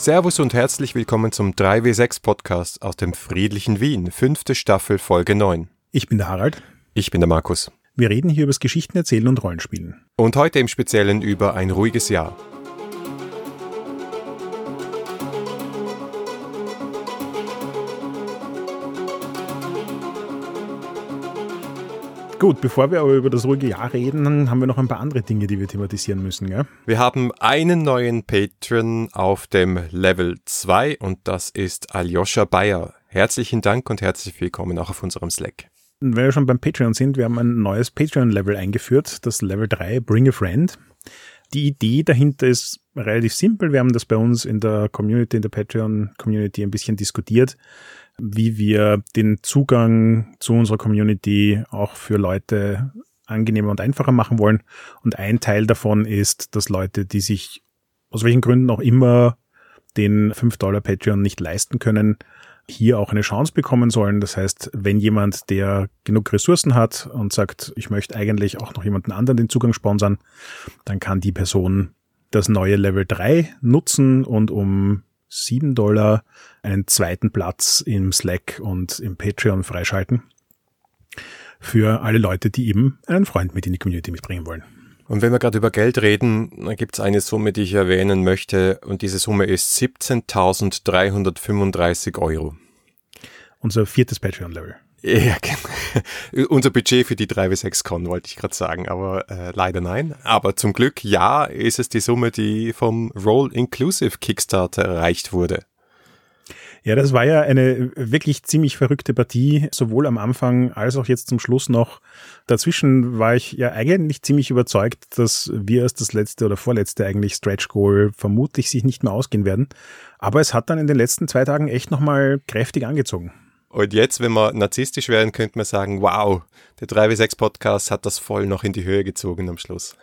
Servus und herzlich willkommen zum 3W6 Podcast aus dem friedlichen Wien, fünfte Staffel, Folge 9. Ich bin der Harald. Ich bin der Markus. Wir reden hier über das Geschichten erzählen und Rollenspielen. Und heute im Speziellen über ein ruhiges Jahr. Gut, bevor wir aber über das ruhige Jahr reden, haben wir noch ein paar andere Dinge, die wir thematisieren müssen. Gell? Wir haben einen neuen Patron auf dem Level 2 und das ist Aljoscha Bayer. Herzlichen Dank und herzlich willkommen auch auf unserem Slack. Wenn wir schon beim Patreon sind, wir haben ein neues Patreon-Level eingeführt, das Level 3, Bring a Friend. Die Idee dahinter ist relativ simpel. Wir haben das bei uns in der Community, in der Patreon-Community ein bisschen diskutiert wie wir den Zugang zu unserer Community auch für Leute angenehmer und einfacher machen wollen. Und ein Teil davon ist, dass Leute, die sich aus welchen Gründen auch immer den 5 Dollar Patreon nicht leisten können, hier auch eine Chance bekommen sollen. Das heißt, wenn jemand, der genug Ressourcen hat und sagt, ich möchte eigentlich auch noch jemanden anderen den Zugang sponsern, dann kann die Person das neue Level 3 nutzen und um 7 Dollar einen zweiten Platz im Slack und im Patreon freischalten. Für alle Leute, die eben einen Freund mit in die Community mitbringen wollen. Und wenn wir gerade über Geld reden, da gibt es eine Summe, die ich erwähnen möchte, und diese Summe ist 17.335 Euro. Unser viertes Patreon-Level. Ja, unser Budget für die 3 bis 6 Con wollte ich gerade sagen, aber äh, leider nein. Aber zum Glück, ja, ist es die Summe, die vom Roll Inclusive Kickstarter erreicht wurde. Ja, das war ja eine wirklich ziemlich verrückte Partie, sowohl am Anfang als auch jetzt zum Schluss noch. Dazwischen war ich ja eigentlich ziemlich überzeugt, dass wir als das letzte oder vorletzte eigentlich Stretch Goal vermutlich sich nicht mehr ausgehen werden. Aber es hat dann in den letzten zwei Tagen echt nochmal kräftig angezogen. Und jetzt, wenn wir narzisstisch wären, könnte man sagen, wow, der 3W6 Podcast hat das voll noch in die Höhe gezogen am Schluss.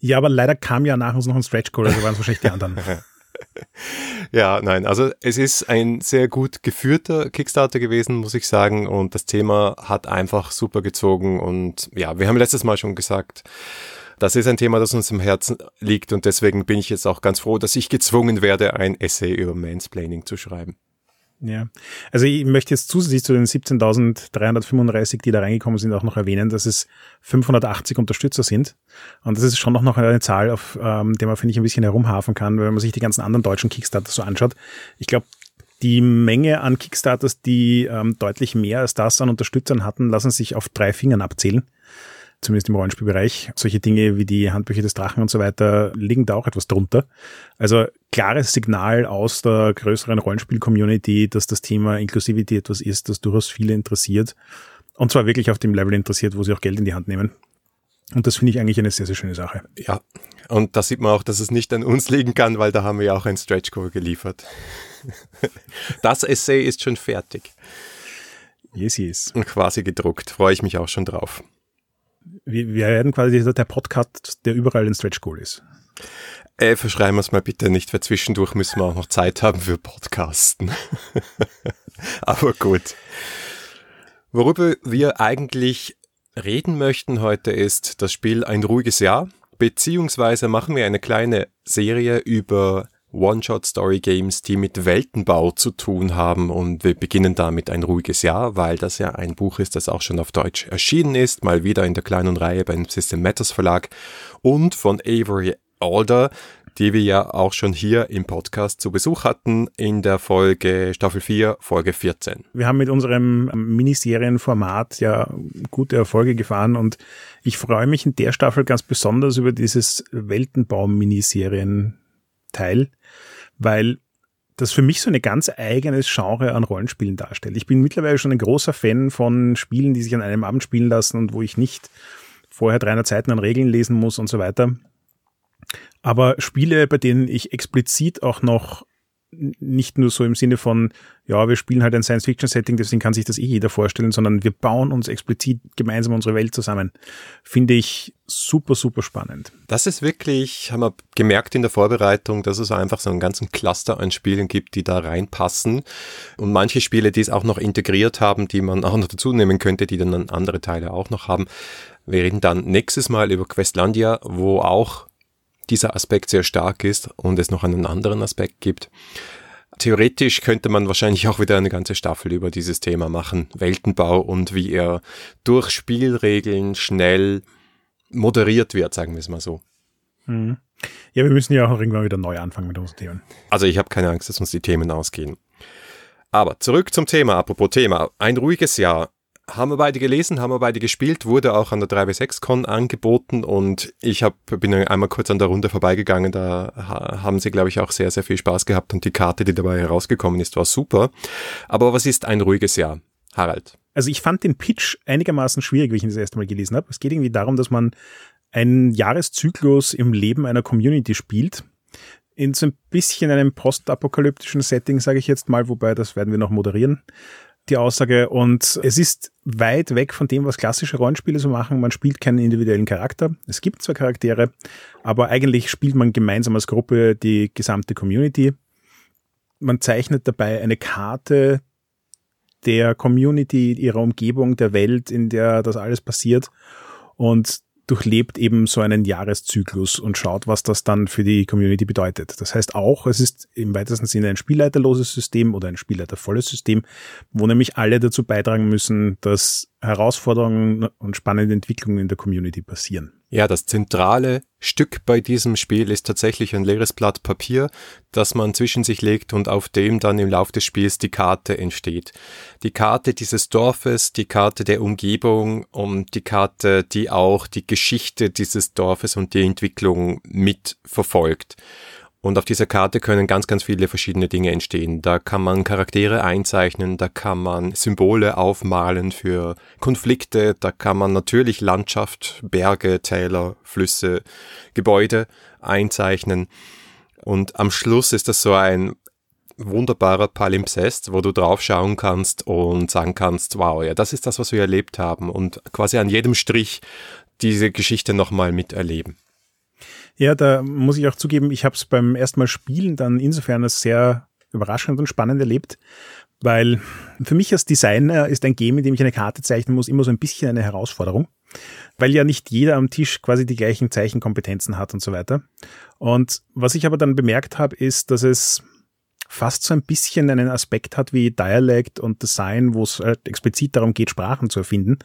Ja, aber leider kam ja nach uns noch ein Stretch Goal, also waren es wahrscheinlich die anderen. ja, nein, also es ist ein sehr gut geführter Kickstarter gewesen, muss ich sagen, und das Thema hat einfach super gezogen und ja, wir haben letztes Mal schon gesagt, das ist ein Thema, das uns im Herzen liegt und deswegen bin ich jetzt auch ganz froh, dass ich gezwungen werde, ein Essay über Mansplaining zu schreiben. Ja, also ich möchte jetzt zusätzlich zu den 17.335, die da reingekommen sind, auch noch erwähnen, dass es 580 Unterstützer sind. Und das ist schon noch eine Zahl, auf ähm, der man, finde ich, ein bisschen herumhafen kann, wenn man sich die ganzen anderen deutschen Kickstarter so anschaut. Ich glaube, die Menge an Kickstarters, die ähm, deutlich mehr als das an Unterstützern hatten, lassen sich auf drei Fingern abzählen zumindest im Rollenspielbereich. Solche Dinge wie die Handbücher des Drachen und so weiter liegen da auch etwas drunter. Also klares Signal aus der größeren Rollenspiel-Community, dass das Thema Inklusivity etwas ist, das durchaus viele interessiert. Und zwar wirklich auf dem Level interessiert, wo sie auch Geld in die Hand nehmen. Und das finde ich eigentlich eine sehr, sehr schöne Sache. Ja, und da sieht man auch, dass es nicht an uns liegen kann, weil da haben wir ja auch ein Stretch Goal geliefert. Das Essay ist schon fertig. Yes, yes. Und quasi gedruckt. Freue ich mich auch schon drauf wir, wir werden quasi der Podcast, der überall in Stretch Goal ist. Äh, verschreiben wir es mal bitte nicht, weil zwischendurch müssen wir auch noch Zeit haben für Podcasten. Aber gut. Worüber wir eigentlich reden möchten heute ist das Spiel Ein ruhiges Jahr, beziehungsweise machen wir eine kleine Serie über One-Shot-Story-Games, die mit Weltenbau zu tun haben. Und wir beginnen damit ein ruhiges Jahr, weil das ja ein Buch ist, das auch schon auf Deutsch erschienen ist, mal wieder in der kleinen Reihe beim System Matters Verlag und von Avery Alder, die wir ja auch schon hier im Podcast zu Besuch hatten in der Folge Staffel 4, Folge 14. Wir haben mit unserem Miniserienformat ja gute Erfolge gefahren und ich freue mich in der Staffel ganz besonders über dieses Weltenbau-Miniserien Teil, weil das für mich so eine ganz eigenes Genre an Rollenspielen darstellt. Ich bin mittlerweile schon ein großer Fan von Spielen, die sich an einem Abend spielen lassen und wo ich nicht vorher 300 Seiten an Regeln lesen muss und so weiter. Aber Spiele, bei denen ich explizit auch noch nicht nur so im Sinne von, ja, wir spielen halt ein Science-Fiction-Setting, deswegen kann sich das eh jeder vorstellen, sondern wir bauen uns explizit gemeinsam unsere Welt zusammen. Finde ich super, super spannend. Das ist wirklich, haben wir gemerkt in der Vorbereitung, dass es einfach so einen ganzen Cluster an Spielen gibt, die da reinpassen. Und manche Spiele, die es auch noch integriert haben, die man auch noch dazu nehmen könnte, die dann andere Teile auch noch haben. Wir reden dann nächstes Mal über Questlandia, wo auch dieser Aspekt sehr stark ist und es noch einen anderen Aspekt gibt. Theoretisch könnte man wahrscheinlich auch wieder eine ganze Staffel über dieses Thema machen. Weltenbau und wie er durch Spielregeln schnell moderiert wird, sagen wir es mal so. Mhm. Ja, wir müssen ja auch irgendwann wieder neu anfangen mit unseren Themen. Also ich habe keine Angst, dass uns die Themen ausgehen. Aber zurück zum Thema, apropos Thema. Ein ruhiges Jahr. Haben wir beide gelesen, haben wir beide gespielt, wurde auch an der 3W6Con angeboten und ich hab, bin einmal kurz an der Runde vorbeigegangen, da haben sie, glaube ich, auch sehr, sehr viel Spaß gehabt und die Karte, die dabei herausgekommen ist, war super. Aber was ist ein ruhiges Jahr? Harald. Also ich fand den Pitch einigermaßen schwierig, wie ich ihn das erste Mal gelesen habe. Es geht irgendwie darum, dass man einen Jahreszyklus im Leben einer Community spielt. In so ein bisschen einem postapokalyptischen Setting, sage ich jetzt mal, wobei das werden wir noch moderieren, die Aussage. Und es ist weit weg von dem, was klassische Rollenspiele so machen. Man spielt keinen individuellen Charakter. Es gibt zwar Charaktere, aber eigentlich spielt man gemeinsam als Gruppe die gesamte Community. Man zeichnet dabei eine Karte der Community, ihrer Umgebung, der Welt, in der das alles passiert. Und durchlebt eben so einen Jahreszyklus und schaut, was das dann für die Community bedeutet. Das heißt auch, es ist im weitesten Sinne ein spielleiterloses System oder ein spielleitervolles System, wo nämlich alle dazu beitragen müssen, dass Herausforderungen und spannende Entwicklungen in der Community passieren. Ja, das zentrale Stück bei diesem Spiel ist tatsächlich ein leeres Blatt Papier, das man zwischen sich legt und auf dem dann im Lauf des Spiels die Karte entsteht. Die Karte dieses Dorfes, die Karte der Umgebung und die Karte, die auch die Geschichte dieses Dorfes und die Entwicklung mitverfolgt. Und auf dieser Karte können ganz, ganz viele verschiedene Dinge entstehen. Da kann man Charaktere einzeichnen, da kann man Symbole aufmalen für Konflikte, da kann man natürlich Landschaft, Berge, Täler, Flüsse, Gebäude einzeichnen. Und am Schluss ist das so ein wunderbarer Palimpsest, wo du draufschauen kannst und sagen kannst, wow, ja, das ist das, was wir erlebt haben und quasi an jedem Strich diese Geschichte nochmal miterleben. Ja, da muss ich auch zugeben, ich habe es beim ersten Mal spielen dann insofern als sehr überraschend und spannend erlebt, weil für mich als Designer ist ein Game, in dem ich eine Karte zeichnen muss, immer so ein bisschen eine Herausforderung, weil ja nicht jeder am Tisch quasi die gleichen Zeichenkompetenzen hat und so weiter. Und was ich aber dann bemerkt habe, ist, dass es fast so ein bisschen einen Aspekt hat wie Dialect und Design, wo es halt explizit darum geht, Sprachen zu erfinden,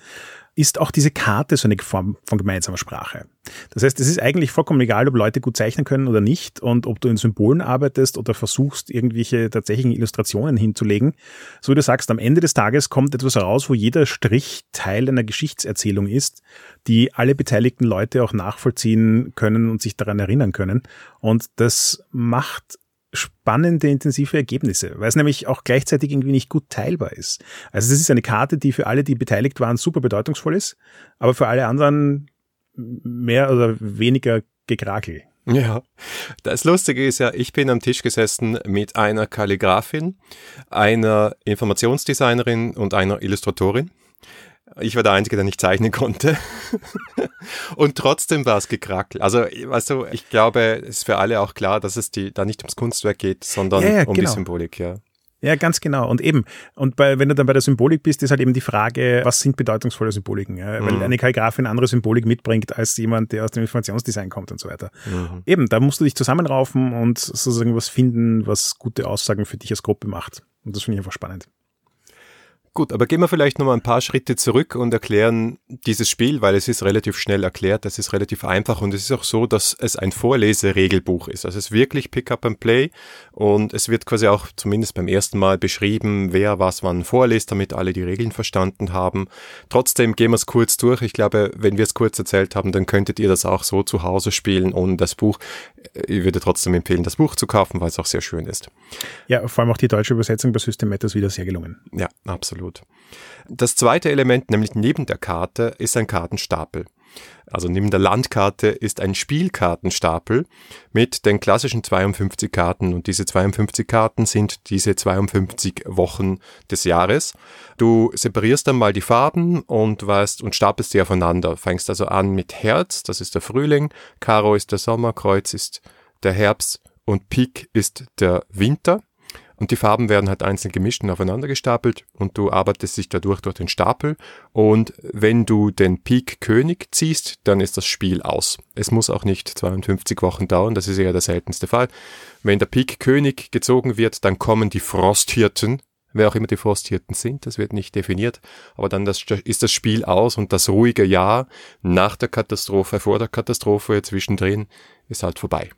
ist auch diese Karte so eine Form von gemeinsamer Sprache. Das heißt, es ist eigentlich vollkommen egal, ob Leute gut zeichnen können oder nicht und ob du in Symbolen arbeitest oder versuchst, irgendwelche tatsächlichen Illustrationen hinzulegen. So wie du sagst, am Ende des Tages kommt etwas heraus, wo jeder Strich Teil einer Geschichtserzählung ist, die alle beteiligten Leute auch nachvollziehen können und sich daran erinnern können. Und das macht spannende, intensive Ergebnisse, weil es nämlich auch gleichzeitig irgendwie nicht gut teilbar ist. Also es ist eine Karte, die für alle, die beteiligt waren, super bedeutungsvoll ist, aber für alle anderen mehr oder weniger gekrakel. Ja, das Lustige ist ja, ich bin am Tisch gesessen mit einer Kalligrafin, einer Informationsdesignerin und einer Illustratorin. Ich war der Einzige, der nicht zeichnen konnte. und trotzdem war es gekrackelt. Also, weißt du, ich glaube, es ist für alle auch klar, dass es die, da nicht ums Kunstwerk geht, sondern ja, ja, um genau. die Symbolik, ja. Ja, ganz genau. Und eben, und bei, wenn du dann bei der Symbolik bist, ist halt eben die Frage, was sind bedeutungsvolle Symboliken? Ja? Weil mhm. eine Kalligrafin andere Symbolik mitbringt als jemand, der aus dem Informationsdesign kommt und so weiter. Mhm. Eben, da musst du dich zusammenraufen und sozusagen was finden, was gute Aussagen für dich als Gruppe macht. Und das finde ich einfach spannend. Gut, aber gehen wir vielleicht nochmal ein paar Schritte zurück und erklären dieses Spiel, weil es ist relativ schnell erklärt, es ist relativ einfach und es ist auch so, dass es ein Vorleseregelbuch ist. Also es ist wirklich Pick up and Play und es wird quasi auch zumindest beim ersten Mal beschrieben, wer was wann vorliest, damit alle die Regeln verstanden haben. Trotzdem gehen wir es kurz durch. Ich glaube, wenn wir es kurz erzählt haben, dann könntet ihr das auch so zu Hause spielen ohne das Buch. Ich würde trotzdem empfehlen, das Buch zu kaufen, weil es auch sehr schön ist. Ja, vor allem auch die deutsche Übersetzung bei System ist wieder sehr gelungen. Ja, absolut absolut. Das zweite Element, nämlich neben der Karte, ist ein Kartenstapel. Also neben der Landkarte ist ein Spielkartenstapel mit den klassischen 52 Karten und diese 52 Karten sind diese 52 Wochen des Jahres. Du separierst dann mal die Farben und weißt und stapelst die aufeinander. Fängst also an mit Herz, das ist der Frühling, Karo ist der Sommer, Kreuz ist der Herbst und Pik ist der Winter. Und die Farben werden halt einzeln gemischt und aufeinander gestapelt und du arbeitest dich dadurch durch den Stapel und wenn du den Pik König ziehst, dann ist das Spiel aus. Es muss auch nicht 52 Wochen dauern, das ist eher der seltenste Fall. Wenn der Pik König gezogen wird, dann kommen die Frosthirten, wer auch immer die Frosthirten sind, das wird nicht definiert, aber dann das, ist das Spiel aus und das ruhige Jahr nach der Katastrophe, vor der Katastrophe zwischendrin ist halt vorbei.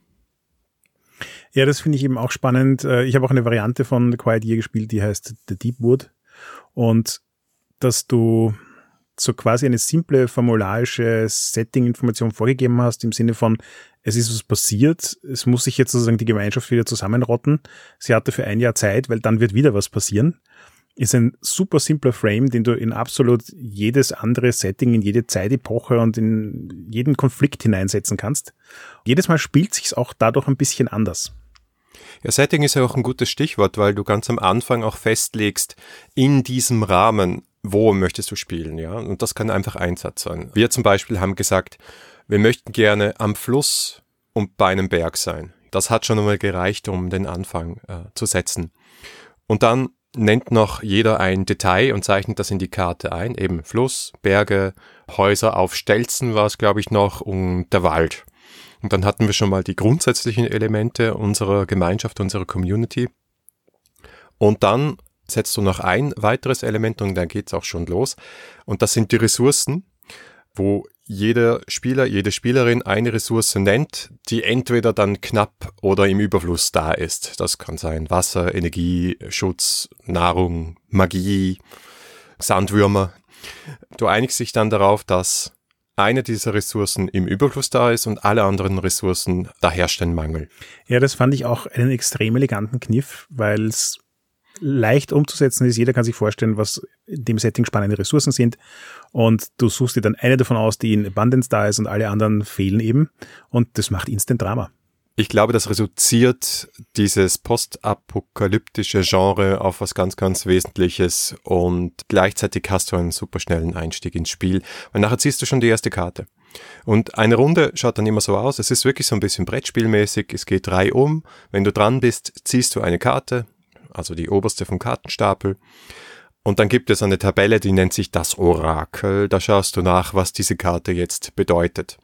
Ja, das finde ich eben auch spannend. Äh, ich habe auch eine Variante von The Quiet Year gespielt, die heißt The Deep Wood. Und dass du so quasi eine simple formularische Setting-Information vorgegeben hast, im Sinne von, es ist was passiert, es muss sich jetzt sozusagen die Gemeinschaft wieder zusammenrotten. Sie hatte für ein Jahr Zeit, weil dann wird wieder was passieren. Ist ein super simpler Frame, den du in absolut jedes andere Setting, in jede Zeitepoche und in jeden Konflikt hineinsetzen kannst. Jedes Mal spielt sich's auch dadurch ein bisschen anders. Ja, Setting ist ja auch ein gutes Stichwort, weil du ganz am Anfang auch festlegst, in diesem Rahmen, wo möchtest du spielen, ja? Und das kann einfach Einsatz sein. Wir zum Beispiel haben gesagt, wir möchten gerne am Fluss und bei einem Berg sein. Das hat schon einmal gereicht, um den Anfang äh, zu setzen. Und dann nennt noch jeder ein Detail und zeichnet das in die Karte ein, eben Fluss, Berge, Häuser auf Stelzen war es, glaube ich, noch und der Wald. Und dann hatten wir schon mal die grundsätzlichen Elemente unserer Gemeinschaft, unserer Community. Und dann setzt du noch ein weiteres Element und dann geht's auch schon los. Und das sind die Ressourcen, wo jeder Spieler, jede Spielerin eine Ressource nennt, die entweder dann knapp oder im Überfluss da ist. Das kann sein Wasser, Energie, Schutz, Nahrung, Magie, Sandwürmer. Du einigst dich dann darauf, dass eine dieser Ressourcen im Überfluss da ist und alle anderen Ressourcen, da herrscht ein Mangel. Ja, das fand ich auch einen extrem eleganten Kniff, weil es leicht umzusetzen ist. Jeder kann sich vorstellen, was in dem Setting spannende Ressourcen sind. Und du suchst dir dann eine davon aus, die in Abundance da ist und alle anderen fehlen eben. Und das macht Instant Drama. Ich glaube, das reduziert dieses postapokalyptische Genre auf was ganz, ganz Wesentliches und gleichzeitig hast du einen superschnellen Einstieg ins Spiel, weil nachher ziehst du schon die erste Karte. Und eine Runde schaut dann immer so aus, es ist wirklich so ein bisschen Brettspielmäßig, es geht drei um, wenn du dran bist, ziehst du eine Karte, also die oberste vom Kartenstapel, und dann gibt es eine Tabelle, die nennt sich das Orakel, da schaust du nach, was diese Karte jetzt bedeutet.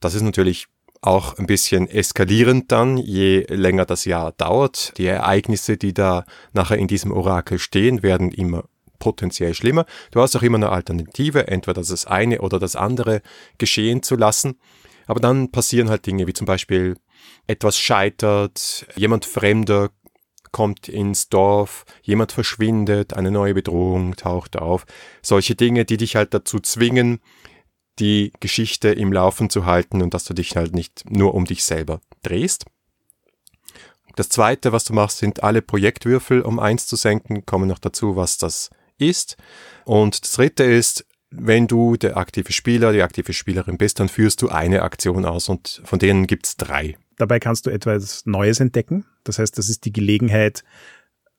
Das ist natürlich auch ein bisschen eskalierend dann, je länger das Jahr dauert. Die Ereignisse, die da nachher in diesem Orakel stehen, werden immer potenziell schlimmer. Du hast auch immer eine Alternative, entweder das eine oder das andere geschehen zu lassen. Aber dann passieren halt Dinge wie zum Beispiel etwas scheitert, jemand Fremder kommt ins Dorf, jemand verschwindet, eine neue Bedrohung taucht auf. Solche Dinge, die dich halt dazu zwingen, die Geschichte im Laufen zu halten und dass du dich halt nicht nur um dich selber drehst. Das zweite, was du machst, sind alle Projektwürfel um eins zu senken, kommen noch dazu, was das ist. Und das dritte ist, wenn du der aktive Spieler, die aktive Spielerin bist, dann führst du eine Aktion aus und von denen gibt's drei. Dabei kannst du etwas Neues entdecken. Das heißt, das ist die Gelegenheit,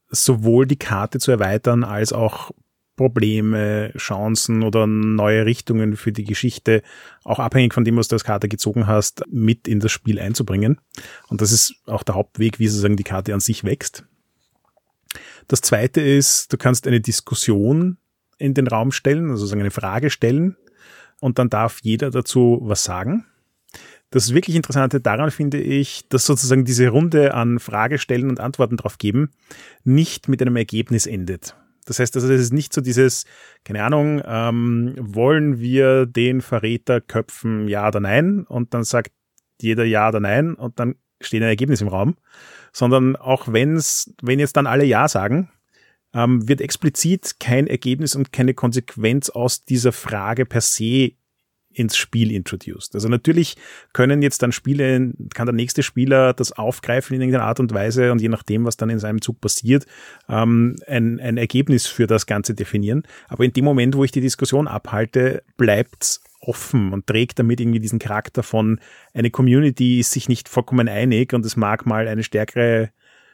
sowohl die Karte zu erweitern, als auch Probleme, Chancen oder neue Richtungen für die Geschichte, auch abhängig von dem, was du als Karte gezogen hast, mit in das Spiel einzubringen. Und das ist auch der Hauptweg, wie sozusagen die Karte an sich wächst. Das zweite ist, du kannst eine Diskussion in den Raum stellen, also sozusagen eine Frage stellen und dann darf jeder dazu was sagen. Das wirklich Interessante daran finde ich, dass sozusagen diese Runde an Fragestellen und Antworten drauf geben nicht mit einem Ergebnis endet. Das heißt also, das ist nicht so dieses, keine Ahnung, ähm, wollen wir den Verräter köpfen, ja oder nein? Und dann sagt jeder ja oder nein und dann steht ein Ergebnis im Raum. Sondern auch wenn's, wenn jetzt dann alle ja sagen, ähm, wird explizit kein Ergebnis und keine Konsequenz aus dieser Frage per se ins Spiel introduced. Also natürlich können jetzt dann Spiele, kann der nächste Spieler das aufgreifen in irgendeiner Art und Weise und je nachdem, was dann in seinem Zug passiert, ähm, ein, ein Ergebnis für das Ganze definieren. Aber in dem Moment, wo ich die Diskussion abhalte, bleibt's offen und trägt damit irgendwie diesen Charakter von eine Community ist sich nicht vollkommen einig und es mag mal eine stärkere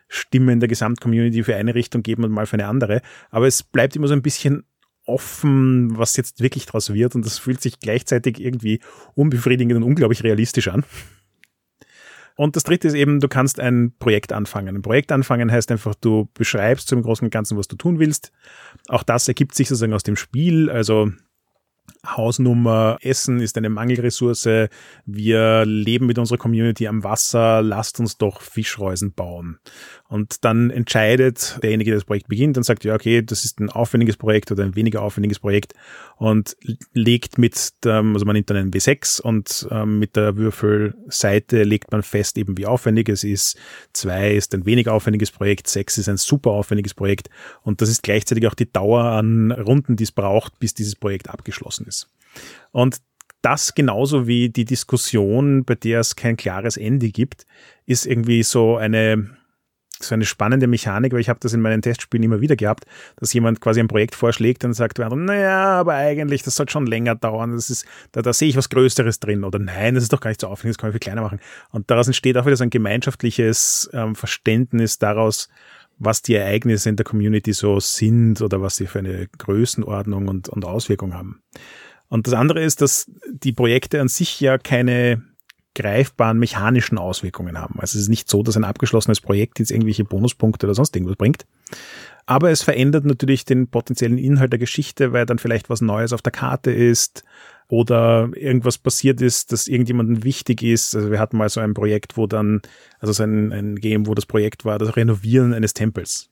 Stimme in der Gesamtcommunity für eine Richtung geben und mal für eine andere. Aber es bleibt immer so ein bisschen offen, was jetzt wirklich draus wird. Und das fühlt sich gleichzeitig irgendwie unbefriedigend und unglaublich realistisch an. Und das dritte ist eben, du kannst ein Projekt anfangen. Ein Projekt anfangen heißt einfach, du beschreibst zum Großen und Ganzen, was du tun willst. Auch das ergibt sich sozusagen aus dem Spiel. Also Hausnummer, Essen ist eine Mangelressource, wir leben mit unserer Community am Wasser, lasst uns doch Fischreusen bauen. Und dann entscheidet derjenige, der das Projekt beginnt und sagt, ja, okay, das ist ein aufwendiges Projekt oder ein weniger aufwendiges Projekt und legt mit, dem, also man nimmt dann einen W6 und ähm, mit der Würfelseite legt man fest eben, wie aufwendig es ist. Zwei ist ein weniger aufwendiges Projekt, sechs ist ein super aufwendiges Projekt und das ist gleichzeitig auch die Dauer an Runden, die es braucht, bis dieses Projekt abgeschlossen ist. Und das genauso wie die Diskussion, bei der es kein klares Ende gibt, ist irgendwie so eine so eine spannende Mechanik, weil ich habe das in meinen Testspielen immer wieder gehabt, dass jemand quasi ein Projekt vorschlägt und sagt, naja, aber eigentlich, das soll schon länger dauern, das ist, da, da sehe ich was Größeres drin oder nein, das ist doch gar nicht so aufwendig, das kann ich viel kleiner machen. Und daraus entsteht auch wieder so ein gemeinschaftliches ähm, Verständnis daraus, was die Ereignisse in der Community so sind oder was sie für eine Größenordnung und, und Auswirkung haben. Und das andere ist, dass die Projekte an sich ja keine greifbaren mechanischen Auswirkungen haben. Also es ist nicht so, dass ein abgeschlossenes Projekt jetzt irgendwelche Bonuspunkte oder sonst irgendwas bringt. Aber es verändert natürlich den potenziellen Inhalt der Geschichte, weil dann vielleicht was Neues auf der Karte ist oder irgendwas passiert ist, das irgendjemandem wichtig ist. Also wir hatten mal so ein Projekt, wo dann, also so ein, ein Game, wo das Projekt war, das Renovieren eines Tempels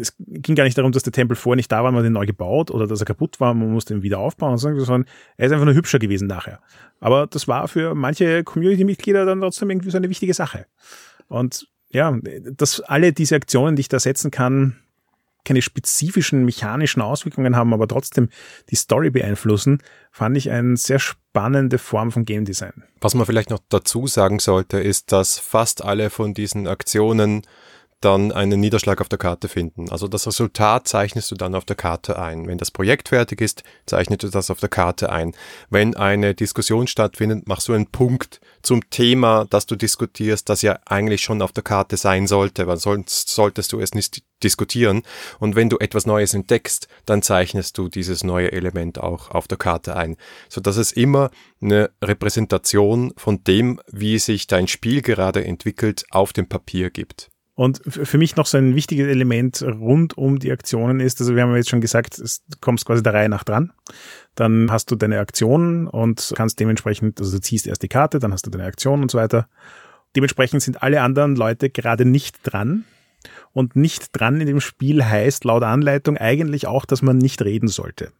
es ging gar nicht darum, dass der Tempel vorher nicht da war, man den neu gebaut oder dass er kaputt war, man musste ihn wieder aufbauen, sondern er ist einfach nur hübscher gewesen nachher. Aber das war für manche Community-Mitglieder dann trotzdem irgendwie so eine wichtige Sache. Und ja, dass alle diese Aktionen, die ich da setzen kann, keine spezifischen mechanischen Auswirkungen haben, aber trotzdem die Story beeinflussen, fand ich eine sehr spannende Form von Game Design. Was man vielleicht noch dazu sagen sollte, ist, dass fast alle von diesen Aktionen dann einen Niederschlag auf der Karte finden. Also das Resultat zeichnest du dann auf der Karte ein. Wenn das Projekt fertig ist, zeichnest du das auf der Karte ein. Wenn eine Diskussion stattfindet, machst du einen Punkt zum Thema, das du diskutierst, das ja eigentlich schon auf der Karte sein sollte, weil sonst solltest du es nicht diskutieren. Und wenn du etwas Neues entdeckst, dann zeichnest du dieses neue Element auch auf der Karte ein, so dass es immer eine Repräsentation von dem, wie sich dein Spiel gerade entwickelt, auf dem Papier gibt. Und für mich noch so ein wichtiges Element rund um die Aktionen ist, also wir haben jetzt schon gesagt, du kommst quasi der Reihe nach dran. Dann hast du deine Aktionen und kannst dementsprechend, also du ziehst erst die Karte, dann hast du deine Aktion und so weiter. Dementsprechend sind alle anderen Leute gerade nicht dran. Und nicht dran in dem Spiel heißt laut Anleitung eigentlich auch, dass man nicht reden sollte.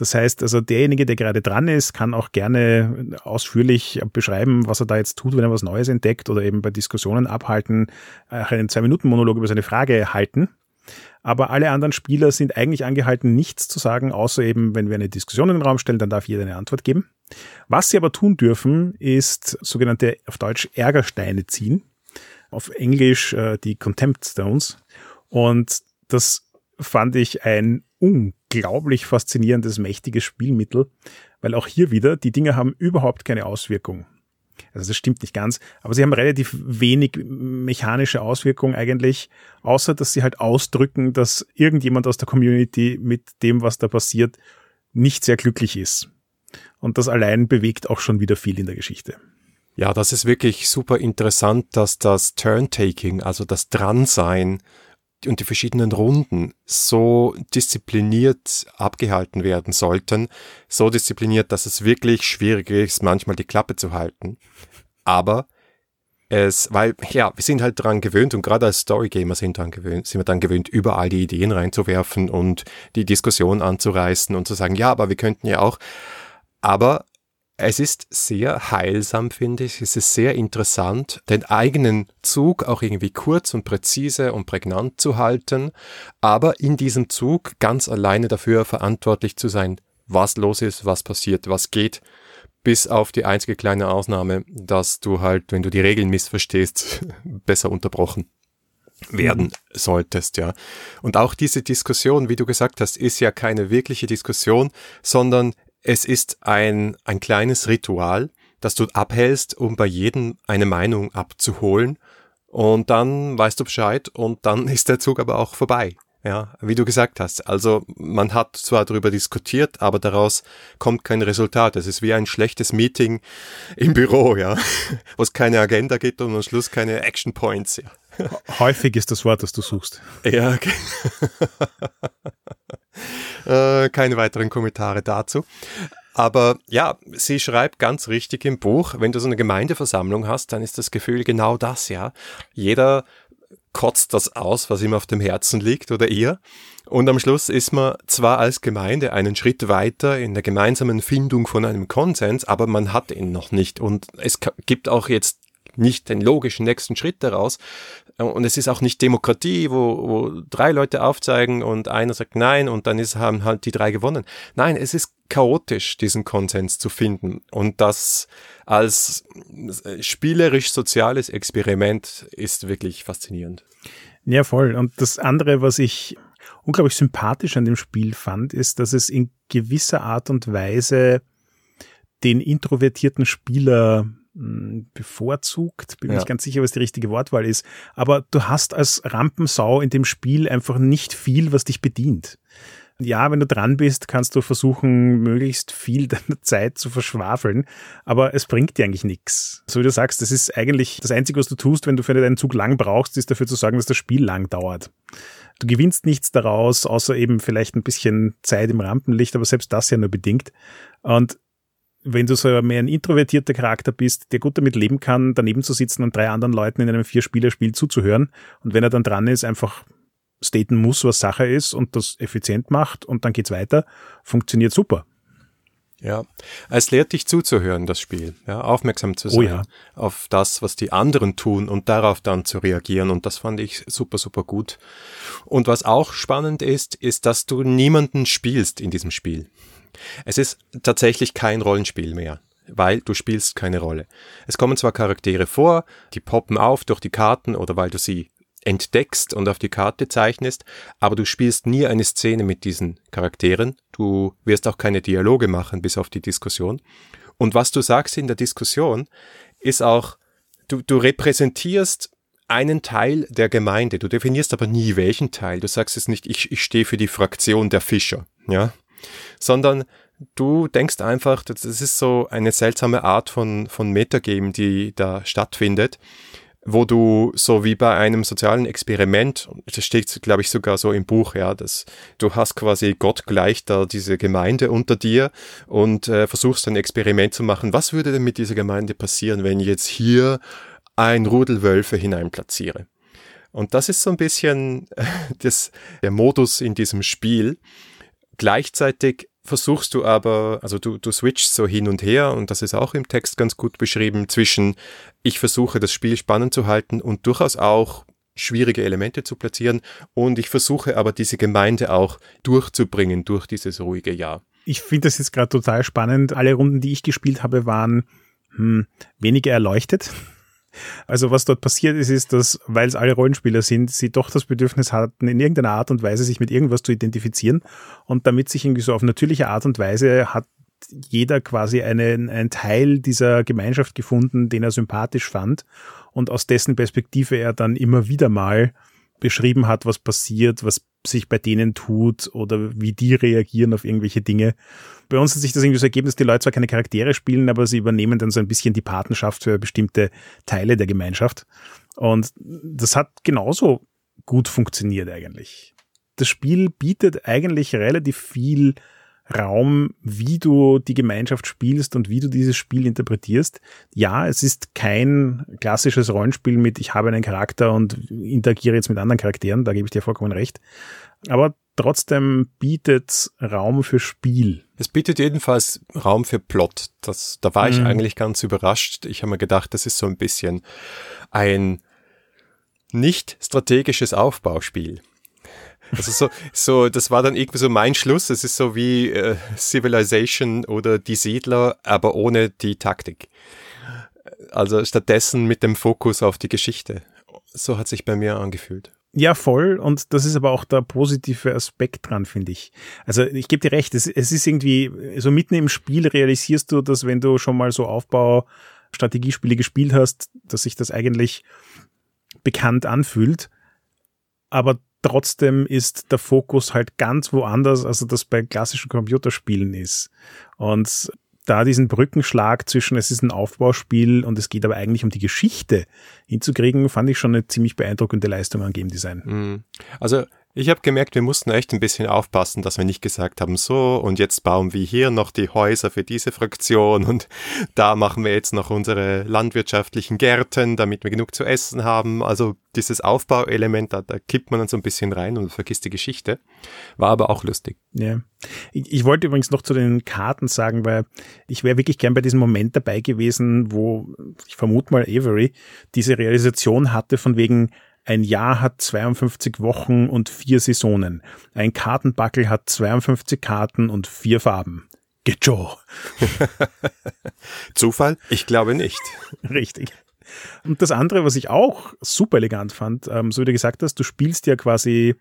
Das heißt, also derjenige, der gerade dran ist, kann auch gerne ausführlich beschreiben, was er da jetzt tut, wenn er was Neues entdeckt oder eben bei Diskussionen abhalten, einen Zwei-Minuten-Monolog über seine Frage halten. Aber alle anderen Spieler sind eigentlich angehalten, nichts zu sagen, außer eben, wenn wir eine Diskussion in den Raum stellen, dann darf jeder eine Antwort geben. Was sie aber tun dürfen, ist sogenannte auf Deutsch Ärgersteine ziehen. Auf Englisch äh, die Contempt Stones. Und das fand ich ein unglaublich faszinierendes, mächtiges Spielmittel, weil auch hier wieder, die Dinge haben überhaupt keine Auswirkung. Also das stimmt nicht ganz, aber sie haben relativ wenig mechanische Auswirkung eigentlich, außer dass sie halt ausdrücken, dass irgendjemand aus der Community mit dem, was da passiert, nicht sehr glücklich ist. Und das allein bewegt auch schon wieder viel in der Geschichte. Ja, das ist wirklich super interessant, dass das Turn-Taking, also das Dransein, und die verschiedenen Runden so diszipliniert abgehalten werden sollten, so diszipliniert, dass es wirklich schwierig ist, manchmal die Klappe zu halten. Aber es, weil, ja, wir sind halt dran gewöhnt und gerade als Storygamer sind, dran gewöhnt, sind wir dann gewöhnt, überall die Ideen reinzuwerfen und die Diskussion anzureißen und zu sagen, ja, aber wir könnten ja auch. Aber es ist sehr heilsam, finde ich. Es ist sehr interessant, den eigenen Zug auch irgendwie kurz und präzise und prägnant zu halten, aber in diesem Zug ganz alleine dafür verantwortlich zu sein, was los ist, was passiert, was geht, bis auf die einzige kleine Ausnahme, dass du halt, wenn du die Regeln missverstehst, besser unterbrochen werden mhm. solltest, ja. Und auch diese Diskussion, wie du gesagt hast, ist ja keine wirkliche Diskussion, sondern es ist ein, ein kleines Ritual, das du abhältst, um bei jedem eine Meinung abzuholen. Und dann weißt du Bescheid und dann ist der Zug aber auch vorbei. Ja, wie du gesagt hast. Also man hat zwar darüber diskutiert, aber daraus kommt kein Resultat. Es ist wie ein schlechtes Meeting im Büro, ja, wo es keine Agenda gibt und am Schluss keine Action Points. Ja. Häufig ist das Wort, das du suchst. Ja, okay. äh, keine weiteren Kommentare dazu. Aber ja, sie schreibt ganz richtig im Buch, wenn du so eine Gemeindeversammlung hast, dann ist das Gefühl genau das, ja. Jeder kotzt das aus, was ihm auf dem Herzen liegt oder ihr. Und am Schluss ist man zwar als Gemeinde einen Schritt weiter in der gemeinsamen Findung von einem Konsens, aber man hat ihn noch nicht. Und es gibt auch jetzt nicht den logischen nächsten Schritt daraus. Und es ist auch nicht Demokratie, wo, wo drei Leute aufzeigen und einer sagt nein und dann ist, haben halt die drei gewonnen. Nein, es ist chaotisch, diesen Konsens zu finden. Und das als spielerisch-soziales Experiment ist wirklich faszinierend. Ja, voll. Und das andere, was ich unglaublich sympathisch an dem Spiel fand, ist, dass es in gewisser Art und Weise den introvertierten Spieler bevorzugt, bin ja. nicht ganz sicher, was die richtige Wortwahl ist, aber du hast als Rampensau in dem Spiel einfach nicht viel, was dich bedient. Ja, wenn du dran bist, kannst du versuchen, möglichst viel deiner Zeit zu verschwafeln, aber es bringt dir eigentlich nichts. So wie du sagst, das ist eigentlich das Einzige, was du tust, wenn du für deinen Zug lang brauchst, ist dafür zu sorgen, dass das Spiel lang dauert. Du gewinnst nichts daraus, außer eben vielleicht ein bisschen Zeit im Rampenlicht, aber selbst das ja nur bedingt. Und wenn du so mehr ein introvertierter Charakter bist, der gut damit leben kann, daneben zu sitzen und drei anderen Leuten in einem Vier-Spieler-Spiel zuzuhören und wenn er dann dran ist, einfach staten muss, was Sache ist und das effizient macht und dann geht's weiter, funktioniert super. Ja, es lehrt dich zuzuhören, das Spiel, ja, aufmerksam zu oh sein oh ja. auf das, was die anderen tun und darauf dann zu reagieren und das fand ich super, super gut. Und was auch spannend ist, ist, dass du niemanden spielst in diesem Spiel. Es ist tatsächlich kein Rollenspiel mehr, weil du spielst keine Rolle. Es kommen zwar Charaktere vor, die poppen auf durch die Karten oder weil du sie entdeckst und auf die Karte zeichnest, aber du spielst nie eine Szene mit diesen Charakteren. Du wirst auch keine Dialoge machen, bis auf die Diskussion. Und was du sagst in der Diskussion, ist auch, du, du repräsentierst einen Teil der Gemeinde. Du definierst aber nie welchen Teil. Du sagst es nicht, ich, ich stehe für die Fraktion der Fischer, ja sondern du denkst einfach, das ist so eine seltsame Art von, von Metagame, die da stattfindet, wo du so wie bei einem sozialen Experiment, das steht, glaube ich, sogar so im Buch, ja, dass du hast quasi Gott gleich da diese Gemeinde unter dir und äh, versuchst ein Experiment zu machen. Was würde denn mit dieser Gemeinde passieren, wenn ich jetzt hier ein Rudel Wölfe hineinplatziere? Und das ist so ein bisschen das, der Modus in diesem Spiel. Gleichzeitig versuchst du aber, also du, du switchst so hin und her und das ist auch im Text ganz gut beschrieben zwischen ich versuche das Spiel spannend zu halten und durchaus auch schwierige Elemente zu platzieren und ich versuche aber diese Gemeinde auch durchzubringen durch dieses ruhige Jahr. Ich finde das jetzt gerade total spannend. Alle Runden, die ich gespielt habe, waren hm, weniger erleuchtet. Also was dort passiert ist, ist, dass, weil es alle Rollenspieler sind, sie doch das Bedürfnis hatten, in irgendeiner Art und Weise sich mit irgendwas zu identifizieren. Und damit sich irgendwie so auf natürliche Art und Weise hat jeder quasi einen, einen Teil dieser Gemeinschaft gefunden, den er sympathisch fand und aus dessen Perspektive er dann immer wieder mal beschrieben hat, was passiert, was sich bei denen tut oder wie die reagieren auf irgendwelche Dinge. Bei uns hat sich das irgendwie so ergeben, dass die Leute zwar keine Charaktere spielen, aber sie übernehmen dann so ein bisschen die Patenschaft für bestimmte Teile der Gemeinschaft. Und das hat genauso gut funktioniert eigentlich. Das Spiel bietet eigentlich relativ viel Raum, wie du die Gemeinschaft spielst und wie du dieses Spiel interpretierst. Ja, es ist kein klassisches Rollenspiel mit ich habe einen Charakter und interagiere jetzt mit anderen Charakteren, da gebe ich dir vollkommen recht. Aber trotzdem bietet Raum für Spiel. Es bietet jedenfalls Raum für Plot. Das, da war ich mhm. eigentlich ganz überrascht. Ich habe mir gedacht, das ist so ein bisschen ein nicht strategisches Aufbauspiel. Also so, so, das war dann irgendwie so mein Schluss. Es ist so wie äh, Civilization oder die Siedler, aber ohne die Taktik. Also stattdessen mit dem Fokus auf die Geschichte. So hat sich bei mir angefühlt. Ja, voll. Und das ist aber auch der positive Aspekt dran, finde ich. Also ich gebe dir recht, es, es ist irgendwie, so mitten im Spiel realisierst du, dass wenn du schon mal so Aufbau, Strategiespiele gespielt hast, dass sich das eigentlich bekannt anfühlt. Aber trotzdem ist der Fokus halt ganz woanders, als das bei klassischen Computerspielen ist. Und da diesen Brückenschlag zwischen es ist ein Aufbauspiel und es geht aber eigentlich um die Geschichte hinzukriegen, fand ich schon eine ziemlich beeindruckende Leistung an Game Design. Mhm. Also ich habe gemerkt, wir mussten echt ein bisschen aufpassen, dass wir nicht gesagt haben, so und jetzt bauen wir hier noch die Häuser für diese Fraktion und da machen wir jetzt noch unsere landwirtschaftlichen Gärten, damit wir genug zu essen haben. Also dieses Aufbauelement, da, da kippt man dann so ein bisschen rein und vergisst die Geschichte. War aber auch lustig. Ja. Ich, ich wollte übrigens noch zu den Karten sagen, weil ich wäre wirklich gern bei diesem Moment dabei gewesen, wo ich vermute mal Avery diese Realisation hatte von wegen, ein Jahr hat 52 Wochen und vier Saisonen. Ein Kartenbackel hat 52 Karten und vier Farben. Gejo. Zufall? Ich glaube nicht. Richtig. Und das andere, was ich auch super elegant fand, ähm, so wie du gesagt hast, du spielst ja quasi,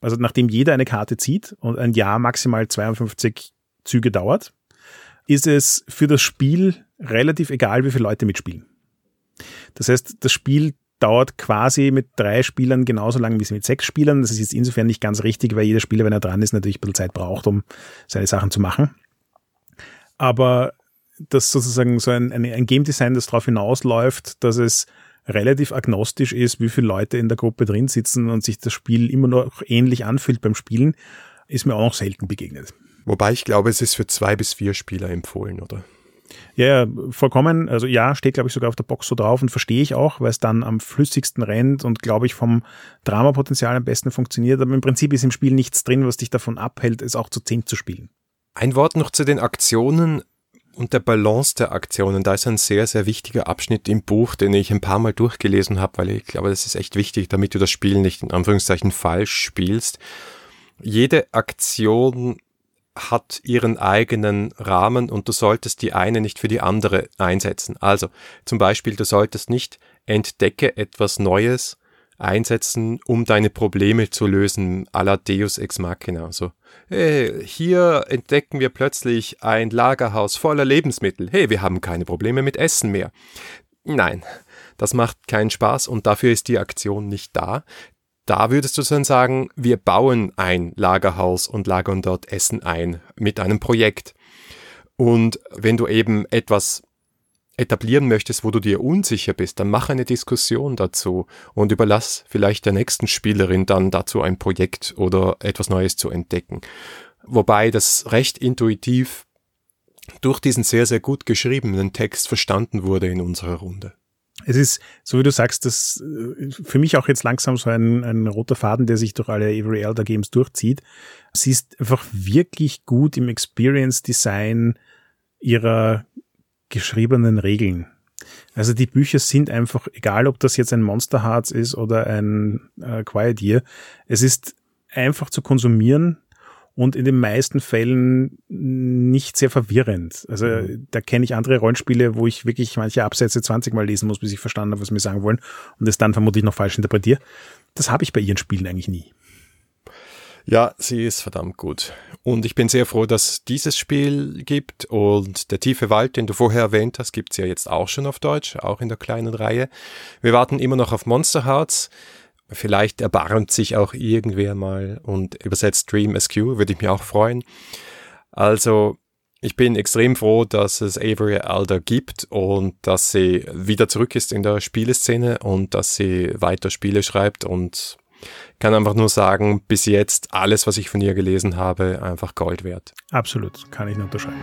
also nachdem jeder eine Karte zieht und ein Jahr maximal 52 Züge dauert, ist es für das Spiel relativ egal, wie viele Leute mitspielen. Das heißt, das Spiel dauert quasi mit drei Spielern genauso lang wie mit sechs Spielern. Das ist jetzt insofern nicht ganz richtig, weil jeder Spieler, wenn er dran ist, natürlich ein bisschen Zeit braucht, um seine Sachen zu machen. Aber das sozusagen so ein, ein, ein Game Design, das darauf hinausläuft, dass es relativ agnostisch ist, wie viele Leute in der Gruppe drin sitzen und sich das Spiel immer noch ähnlich anfühlt beim Spielen, ist mir auch noch selten begegnet. Wobei ich glaube, es ist für zwei bis vier Spieler empfohlen, oder? Ja, vollkommen. Also ja, steht, glaube ich, sogar auf der Box so drauf und verstehe ich auch, weil es dann am flüssigsten rennt und, glaube ich, vom Dramapotenzial am besten funktioniert. Aber im Prinzip ist im Spiel nichts drin, was dich davon abhält, es auch zu zehn zu spielen. Ein Wort noch zu den Aktionen und der Balance der Aktionen. Da ist ein sehr, sehr wichtiger Abschnitt im Buch, den ich ein paar Mal durchgelesen habe, weil ich glaube, das ist echt wichtig, damit du das Spiel nicht in Anführungszeichen falsch spielst. Jede Aktion hat ihren eigenen Rahmen und du solltest die eine nicht für die andere einsetzen. Also zum Beispiel, du solltest nicht entdecke etwas Neues einsetzen, um deine Probleme zu lösen, à la Deus Ex Machina. Also, hey, hier entdecken wir plötzlich ein Lagerhaus voller Lebensmittel. Hey, wir haben keine Probleme mit Essen mehr. Nein, das macht keinen Spaß und dafür ist die Aktion nicht da. Da würdest du dann sagen, wir bauen ein Lagerhaus und lagern dort Essen ein mit einem Projekt. Und wenn du eben etwas etablieren möchtest, wo du dir unsicher bist, dann mach eine Diskussion dazu und überlass vielleicht der nächsten Spielerin dann dazu ein Projekt oder etwas Neues zu entdecken. Wobei das recht intuitiv durch diesen sehr, sehr gut geschriebenen Text verstanden wurde in unserer Runde es ist, so wie du sagst, das äh, für mich auch jetzt langsam so ein, ein roter Faden, der sich durch alle Avery Elder Games durchzieht. Sie ist einfach wirklich gut im Experience Design ihrer geschriebenen Regeln. Also die Bücher sind einfach, egal ob das jetzt ein Monster Hearts ist oder ein äh, Quiet Year, es ist einfach zu konsumieren und in den meisten Fällen nicht sehr verwirrend. Also mhm. da kenne ich andere Rollenspiele, wo ich wirklich manche Absätze 20 Mal lesen muss, bis ich verstanden habe, was sie mir sagen wollen und es dann vermutlich noch falsch interpretiere. Das habe ich bei ihren Spielen eigentlich nie. Ja, sie ist verdammt gut. Und ich bin sehr froh, dass dieses Spiel gibt und der tiefe Wald, den du vorher erwähnt hast, gibt's ja jetzt auch schon auf Deutsch, auch in der kleinen Reihe. Wir warten immer noch auf Monster Hearts. Vielleicht erbarmt sich auch irgendwer mal und übersetzt Dream SQ, würde ich mich auch freuen. Also, ich bin extrem froh, dass es Avery Alder gibt und dass sie wieder zurück ist in der Spieleszene und dass sie weiter Spiele schreibt und kann einfach nur sagen, bis jetzt alles, was ich von ihr gelesen habe, einfach Gold wert. Absolut, kann ich nur unterschreiben.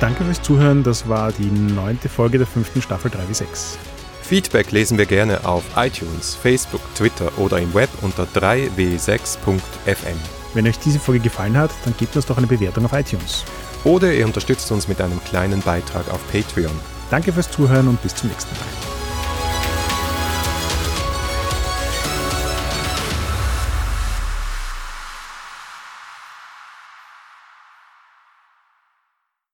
Danke fürs Zuhören, das war die neunte Folge der fünften Staffel 3 wie 6. Feedback lesen wir gerne auf iTunes, Facebook, Twitter oder im Web unter 3w6.fm. Wenn euch diese Folge gefallen hat, dann gebt uns doch eine Bewertung auf iTunes. Oder ihr unterstützt uns mit einem kleinen Beitrag auf Patreon. Danke fürs Zuhören und bis zum nächsten Mal.